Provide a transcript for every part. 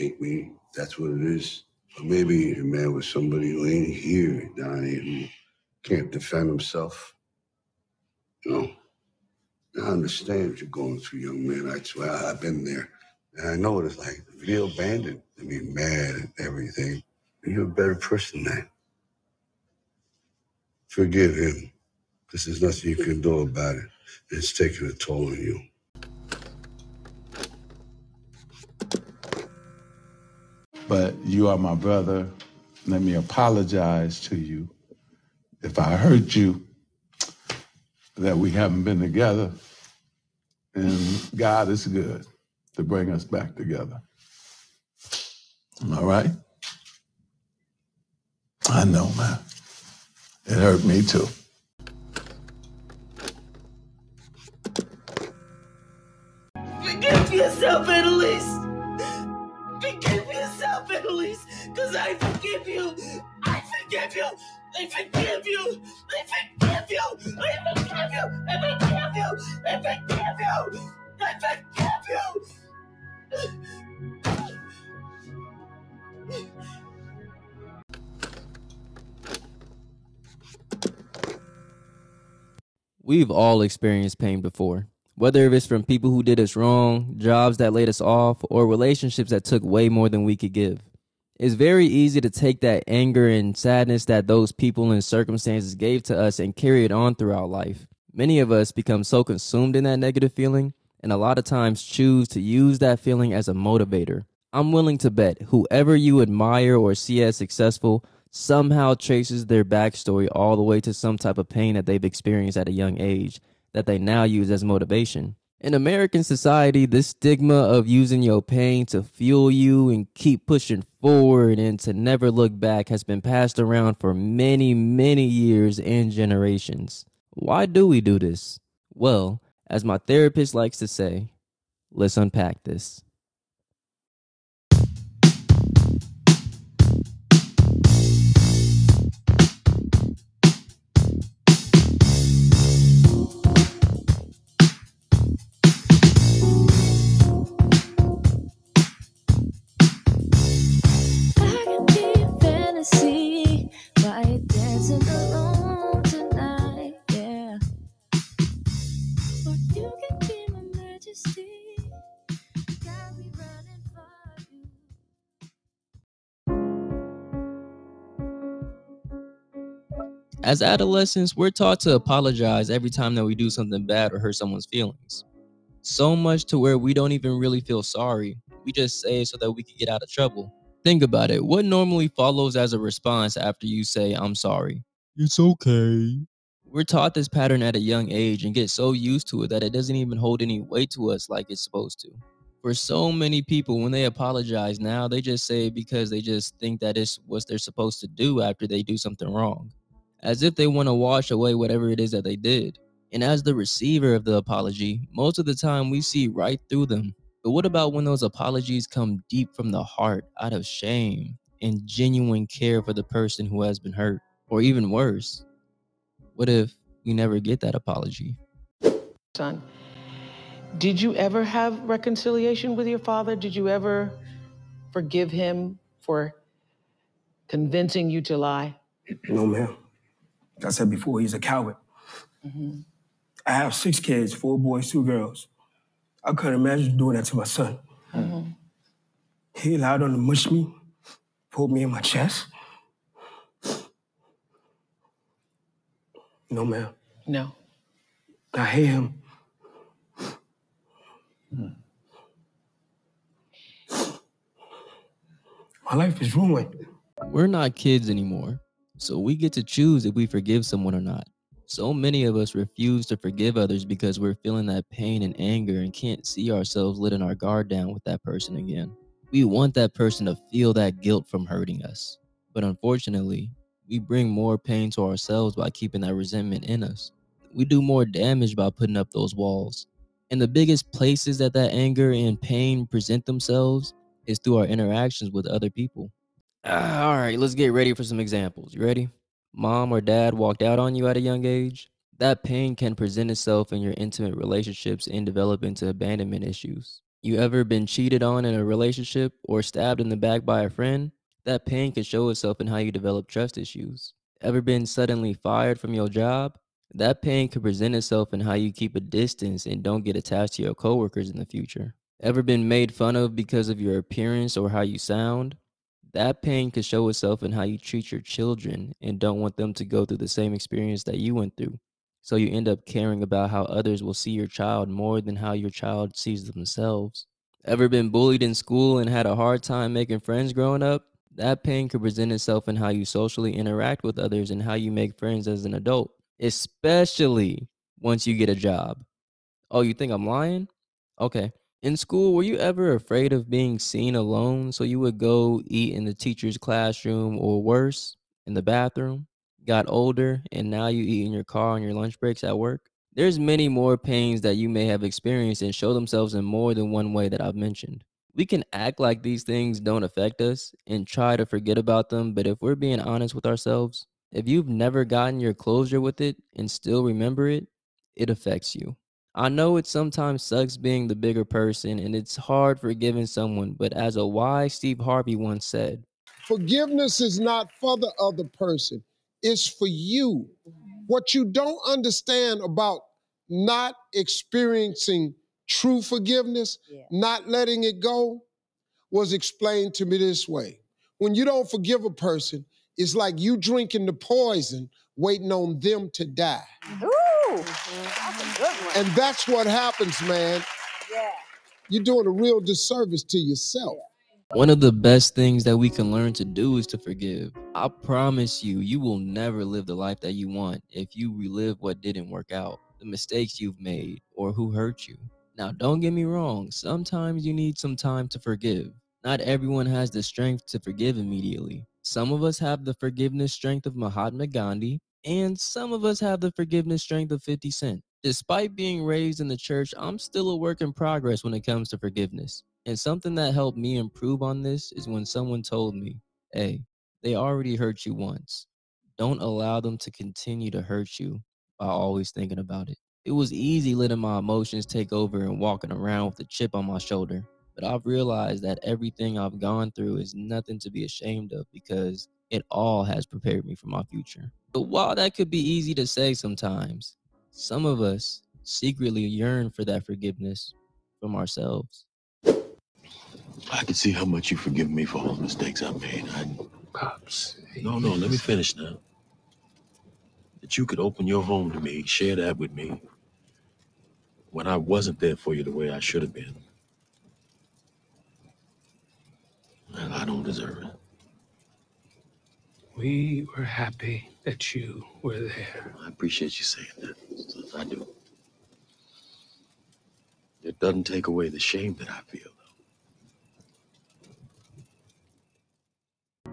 hate me. That's what it is. Or maybe you're mad with somebody who ain't here, Donnie, who can't defend himself. You know, I understand what you're going through, young man. I swear I've been there. And I know what it's like to feel abandoned, to be mad and everything. You're a better person than. Forgive him, because there's nothing you can do about it. It's taking a toll on you. But you are my brother. Let me apologize to you if I hurt you, that we haven't been together. And God is good to bring us back together. All right? I know, man. It hurt me too. Forgive yourself! Forgive Because I forgive you! I forgive you! I forgive you! I forgive you! I forgive you! I forgive you! I forgive you! I forgive you! We've all experienced pain before, whether it's from people who did us wrong, jobs that laid us off, or relationships that took way more than we could give. It's very easy to take that anger and sadness that those people and circumstances gave to us and carry it on throughout life. Many of us become so consumed in that negative feeling and a lot of times choose to use that feeling as a motivator. I'm willing to bet whoever you admire or see as successful somehow traces their backstory all the way to some type of pain that they've experienced at a young age that they now use as motivation. In American society, this stigma of using your pain to fuel you and keep pushing forward and to never look back has been passed around for many, many years and generations. Why do we do this? Well, as my therapist likes to say, let's unpack this. As adolescents, we're taught to apologize every time that we do something bad or hurt someone's feelings. So much to where we don't even really feel sorry. We just say so that we can get out of trouble. Think about it. What normally follows as a response after you say, I'm sorry? It's okay. We're taught this pattern at a young age and get so used to it that it doesn't even hold any weight to us like it's supposed to. For so many people, when they apologize now, they just say it because they just think that it's what they're supposed to do after they do something wrong as if they want to wash away whatever it is that they did. And as the receiver of the apology, most of the time we see right through them. But what about when those apologies come deep from the heart, out of shame and genuine care for the person who has been hurt? Or even worse, what if we never get that apology? son. Did you ever have reconciliation with your father? Did you ever forgive him for convincing you to lie? No, ma'am. Like I said before, he's a coward. Mm-hmm. I have six kids, four boys, two girls. I couldn't imagine doing that to my son. Mm-hmm. He allowed him to mush me, pulled me in my chest. No, ma'am. No. I hate him. Hmm. My life is ruined. We're not kids anymore, so we get to choose if we forgive someone or not. So many of us refuse to forgive others because we're feeling that pain and anger and can't see ourselves letting our guard down with that person again. We want that person to feel that guilt from hurting us. But unfortunately, we bring more pain to ourselves by keeping that resentment in us. We do more damage by putting up those walls. And the biggest places that that anger and pain present themselves is through our interactions with other people. Ah, all right, let's get ready for some examples. You ready? Mom or dad walked out on you at a young age. That pain can present itself in your intimate relationships and develop into abandonment issues. You ever been cheated on in a relationship or stabbed in the back by a friend? That pain can show itself in how you develop trust issues. Ever been suddenly fired from your job? That pain could present itself in how you keep a distance and don't get attached to your coworkers in the future. Ever been made fun of because of your appearance or how you sound? That pain could show itself in how you treat your children and don't want them to go through the same experience that you went through. So you end up caring about how others will see your child more than how your child sees themselves. Ever been bullied in school and had a hard time making friends growing up? That pain could present itself in how you socially interact with others and how you make friends as an adult, especially once you get a job. Oh, you think I'm lying? Okay. In school, were you ever afraid of being seen alone so you would go eat in the teacher's classroom or worse, in the bathroom? Got older and now you eat in your car on your lunch breaks at work? There's many more pains that you may have experienced and show themselves in more than one way that I've mentioned. We can act like these things don't affect us and try to forget about them, but if we're being honest with ourselves, if you've never gotten your closure with it and still remember it, it affects you. I know it sometimes sucks being the bigger person and it's hard forgiving someone, but as a wise Steve Harvey once said, Forgiveness is not for the other person, it's for you. What you don't understand about not experiencing true forgiveness, not letting it go, was explained to me this way. When you don't forgive a person, it's like you drinking the poison, waiting on them to die. Ooh, Mm-hmm. that's a good one. And that's what happens, man. yeah. You're doing a real disservice to yourself. One of the best things that we can learn to do is to forgive. I promise you, you will never live the life that you want if you relive what didn't work out, the mistakes you've made, or who hurt you. Now, don't get me wrong, sometimes you need some time to forgive. Not everyone has the strength to forgive immediately. Some of us have the forgiveness strength of Mahatma Gandhi, and some of us have the forgiveness strength of 50 Cent. Despite being raised in the church, I'm still a work in progress when it comes to forgiveness. And something that helped me improve on this is when someone told me, hey, they already hurt you once. Don't allow them to continue to hurt you by always thinking about it. It was easy letting my emotions take over and walking around with a chip on my shoulder. But I've realized that everything I've gone through is nothing to be ashamed of because it all has prepared me for my future. But while that could be easy to say sometimes, some of us secretly yearn for that forgiveness from ourselves. I can see how much you forgive me for all the mistakes I made. I, Pops. no, no, let me finish now. That you could open your home to me, share that with me, when I wasn't there for you the way I should have been. And I don't deserve it. We were happy that you were there. I appreciate you saying that. I do. It doesn't take away the shame that I feel. Though.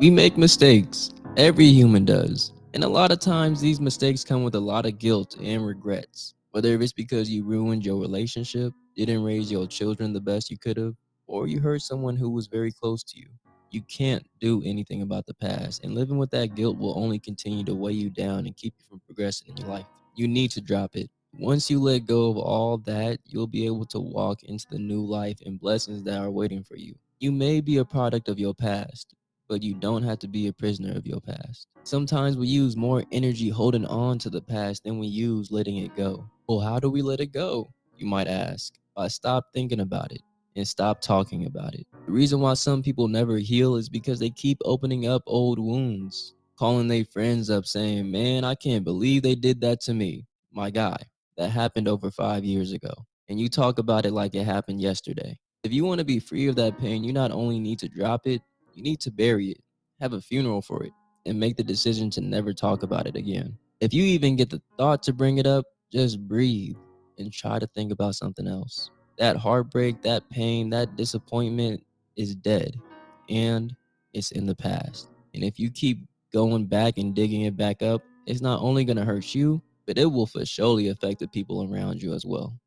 We make mistakes. Every human does. And a lot of times, these mistakes come with a lot of guilt and regrets. Whether it's because you ruined your relationship, didn't raise your children the best you could have, or you hurt someone who was very close to you. You can't do anything about the past, and living with that guilt will only continue to weigh you down and keep you from progressing in your life. You need to drop it. Once you let go of all that, you'll be able to walk into the new life and blessings that are waiting for you. You may be a product of your past, but you don't have to be a prisoner of your past. Sometimes we use more energy holding on to the past than we use letting it go. Well, how do we let it go? You might ask. By stop thinking about it and stop talking about it. The reason why some people never heal is because they keep opening up old wounds, calling their friends up saying, Man, I can't believe they did that to me. My guy, that happened over five years ago. And you talk about it like it happened yesterday. If you want to be free of that pain, you not only need to drop it, you need to bury it, have a funeral for it, and make the decision to never talk about it again. If you even get the thought to bring it up, just breathe and try to think about something else. That heartbreak, that pain, that disappointment is dead and it's in the past. And if you keep going back and digging it back up, it's not only going to hurt you, but it will for surely affect the people around you as well.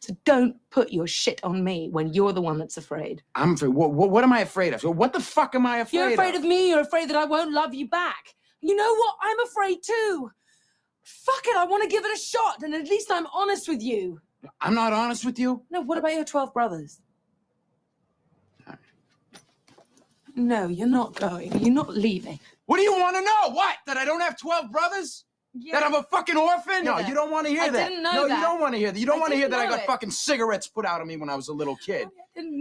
So don't put your shit on me when you're the one that's afraid. I'm afraid. What, what, what am I afraid of? What the fuck am I afraid of? You're afraid of? of me. You're afraid that I won't love you back. You know what? I'm afraid too. Fuck it. I want to give it a shot, and at least I'm honest with you. I'm not honest with you? No, what about your 12 brothers? No, you're not going. You're not leaving. What do you want to know? What? That I don't have 12 brothers? That I'm a fucking orphan? No, you don't want to hear I that. didn't know no, you don't want to hear that. You don't I want to hear that I got it. fucking cigarettes put out of me when I was a little kid.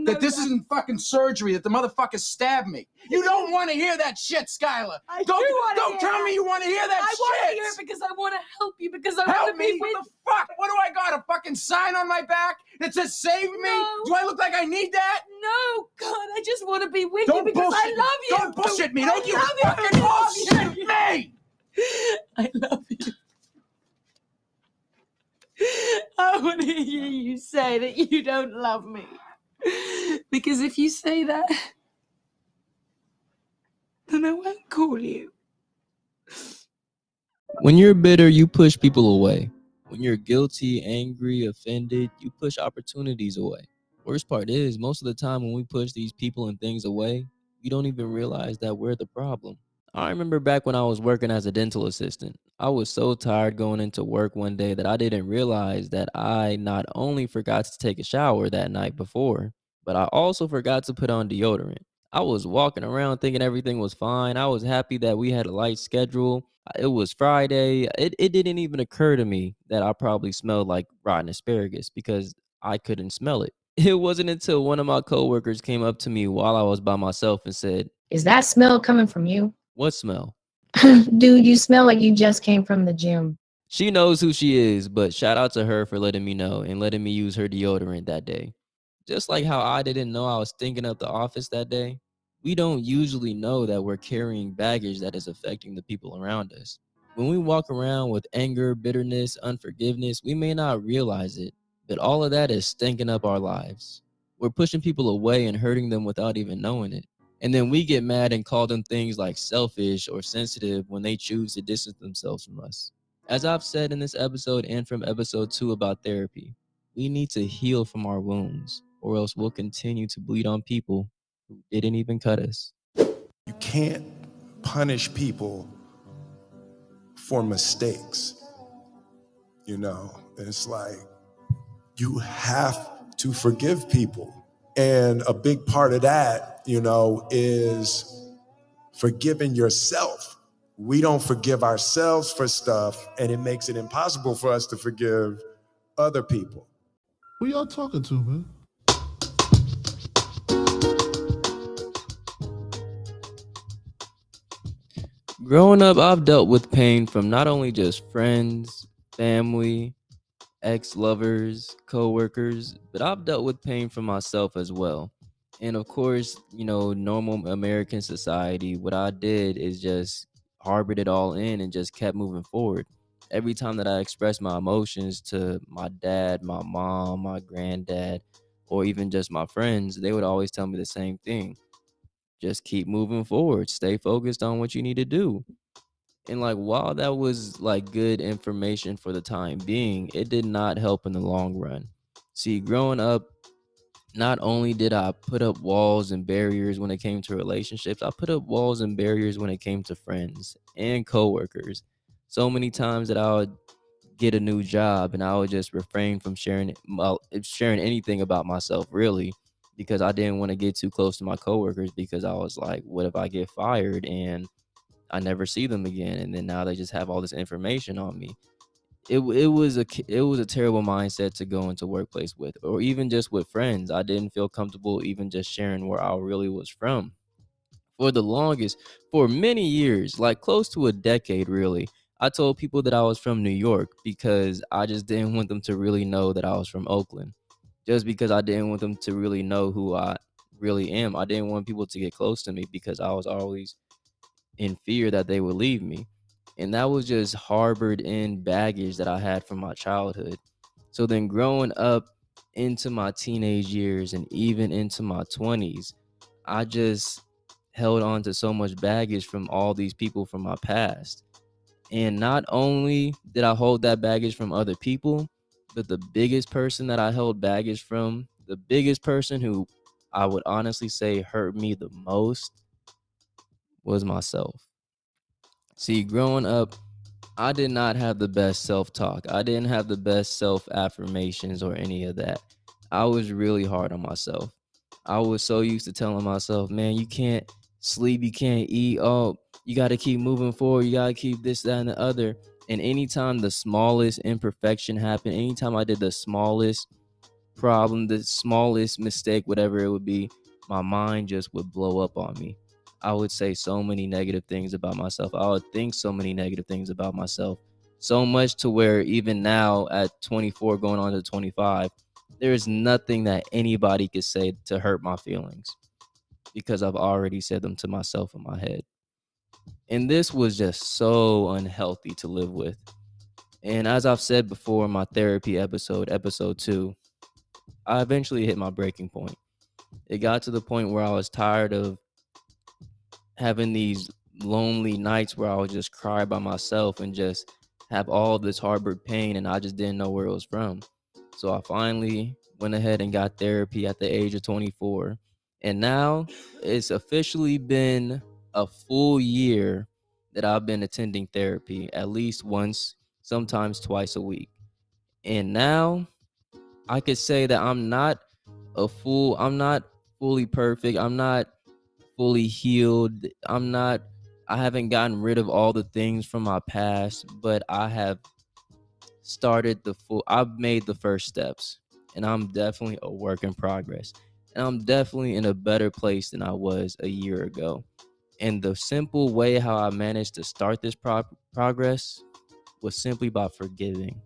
That this that. isn't fucking surgery, that the motherfucker stabbed me. You don't want to hear that shit, Skylar. I don't do don't hear tell it. me you want to hear that I shit. want to hear it because I want to help you because I want Help to be me? with What the fuck? What do I got? A fucking sign on my back that says save me? No. Do I look like I need that? No, God, I just want to be with Don't you because I bullshit me. love you. Don't bullshit me. Don't you love fucking I you. bullshit me. I love you. I want to hear you say that you don't love me. Because if you say that, then I won't call you. When you're bitter, you push people away. When you're guilty, angry, offended, you push opportunities away. Worst part is, most of the time when we push these people and things away, we don't even realize that we're the problem. I remember back when I was working as a dental assistant. I was so tired going into work one day that I didn't realize that I not only forgot to take a shower that night before, but I also forgot to put on deodorant. I was walking around thinking everything was fine. I was happy that we had a light schedule. It was Friday. It, it didn't even occur to me that I probably smelled like rotten asparagus because I couldn't smell it. It wasn't until one of my coworkers came up to me while I was by myself and said, Is that smell coming from you? What smell? Dude, you smell like you just came from the gym. She knows who she is, but shout out to her for letting me know and letting me use her deodorant that day. Just like how I didn't know I was stinking up the office that day, we don't usually know that we're carrying baggage that is affecting the people around us. When we walk around with anger, bitterness, unforgiveness, we may not realize it, but all of that is stinking up our lives. We're pushing people away and hurting them without even knowing it. And then we get mad and call them things like selfish or sensitive when they choose to distance themselves from us. As I've said in this episode and from episode two about therapy, we need to heal from our wounds, or else we'll continue to bleed on people who didn't even cut us. You can't punish people for mistakes. You know, it's like you have to forgive people. And a big part of that, you know, is forgiving yourself. We don't forgive ourselves for stuff, and it makes it impossible for us to forgive other people. Who y'all talking to, man? Growing up, I've dealt with pain from not only just friends, family, ex lovers, co workers, but I've dealt with pain for myself as well. And of course, you know, normal American society, what I did is just harbored it all in and just kept moving forward. Every time that I expressed my emotions to my dad, my mom, my granddad, or even just my friends, they would always tell me the same thing just keep moving forward stay focused on what you need to do and like while that was like good information for the time being it did not help in the long run. See growing up not only did i put up walls and barriers when it came to relationships i put up walls and barriers when it came to friends and coworkers. So many times that i would get a new job and i would just refrain from sharing sharing anything about myself really because I didn't want to get too close to my coworkers because I was like, what if I get fired? And I never see them again and then now they just have all this information on me. It it was a it was a terrible mindset to go into workplace with or even just with friends. I didn't feel comfortable even just sharing where I really was from. For the longest, for many years, like close to a decade really, I told people that I was from New York because I just didn't want them to really know that I was from Oakland just because I didn't want them to really know who I really am. I didn't want people to get close to me because I was always in fear that they would leave me. And that was just harbored in baggage that I had from my childhood. So then growing up into my teenage years and even into my 20s, I just held on to so much baggage from all these people from my past. And not only did I hold that baggage from other people, but the biggest person that I held baggage from, the biggest person who I would honestly say hurt me the most was myself. See, growing up, I did not have the best self talk. I didn't have the best self affirmations or any of that. I was really hard on myself. I was so used to telling myself, man, you can't sleep, you can't eat. Oh, you got to keep moving forward. You got to keep this, that, and the other. And anytime the smallest imperfection happened, anytime I did the smallest problem, the smallest mistake, whatever it would be, my mind just would blow up on me. I would say so many negative things about myself. I would think so many negative things about myself. So much to where even now at 24 going on to 25, there is nothing that anybody could say to hurt my feelings because I've already said them to myself in my head. And this was just so unhealthy to live with. And as I've said before in my therapy episode, episode two, I eventually hit my breaking point. It got to the point where I was tired of having these lonely nights where I would just cry by myself and just have all this harbored pain and I just didn't know where it was from. So I finally went ahead and got therapy at the age of 24. And now it's officially been a full year that I've been attending therapy at least once, sometimes twice a week. And now I could say that I'm not a fool. I'm not fully perfect. I'm not fully healed. I'm not I haven't gotten rid of all the things from my past, but I have started the full I've made the first steps and I'm definitely a work in progress. And I'm definitely in a better place than I was a year ago. And the simple way how I managed to start this pro- progress was simply by forgiving.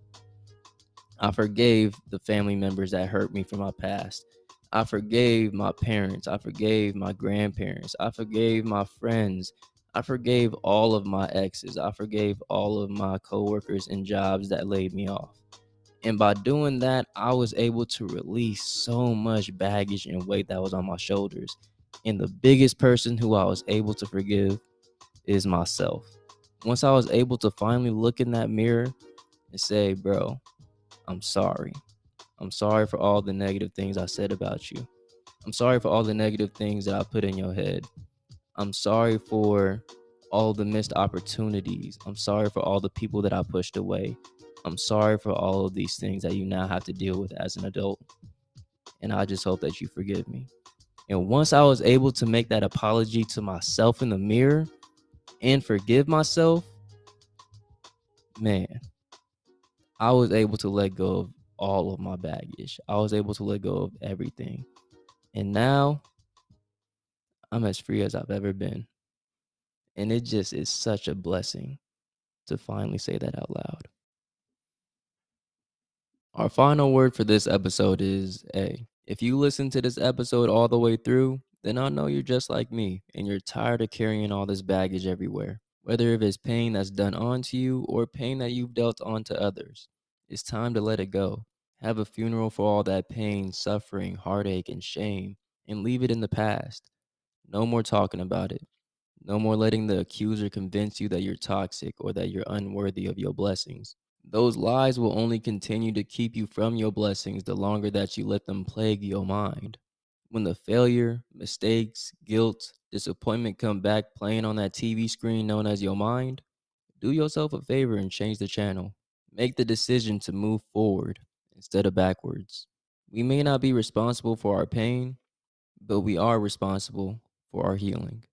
I forgave the family members that hurt me from my past. I forgave my parents. I forgave my grandparents. I forgave my friends. I forgave all of my exes. I forgave all of my coworkers and jobs that laid me off. And by doing that, I was able to release so much baggage and weight that was on my shoulders. And the biggest person who I was able to forgive is myself. Once I was able to finally look in that mirror and say, bro, I'm sorry. I'm sorry for all the negative things I said about you. I'm sorry for all the negative things that I put in your head. I'm sorry for all the missed opportunities. I'm sorry for all the people that I pushed away. I'm sorry for all of these things that you now have to deal with as an adult. And I just hope that you forgive me. And once I was able to make that apology to myself in the mirror and forgive myself, man, I was able to let go of all of my baggage. I was able to let go of everything. And now I'm as free as I've ever been. And it just is such a blessing to finally say that out loud. Our final word for this episode is A. If you listen to this episode all the way through, then I know you're just like me and you're tired of carrying all this baggage everywhere. Whether if it's pain that's done onto you or pain that you've dealt onto others, it's time to let it go. Have a funeral for all that pain, suffering, heartache, and shame, and leave it in the past. No more talking about it. No more letting the accuser convince you that you're toxic or that you're unworthy of your blessings. Those lies will only continue to keep you from your blessings the longer that you let them plague your mind. When the failure, mistakes, guilt, disappointment come back playing on that TV screen known as your mind, do yourself a favor and change the channel. Make the decision to move forward instead of backwards. We may not be responsible for our pain, but we are responsible for our healing.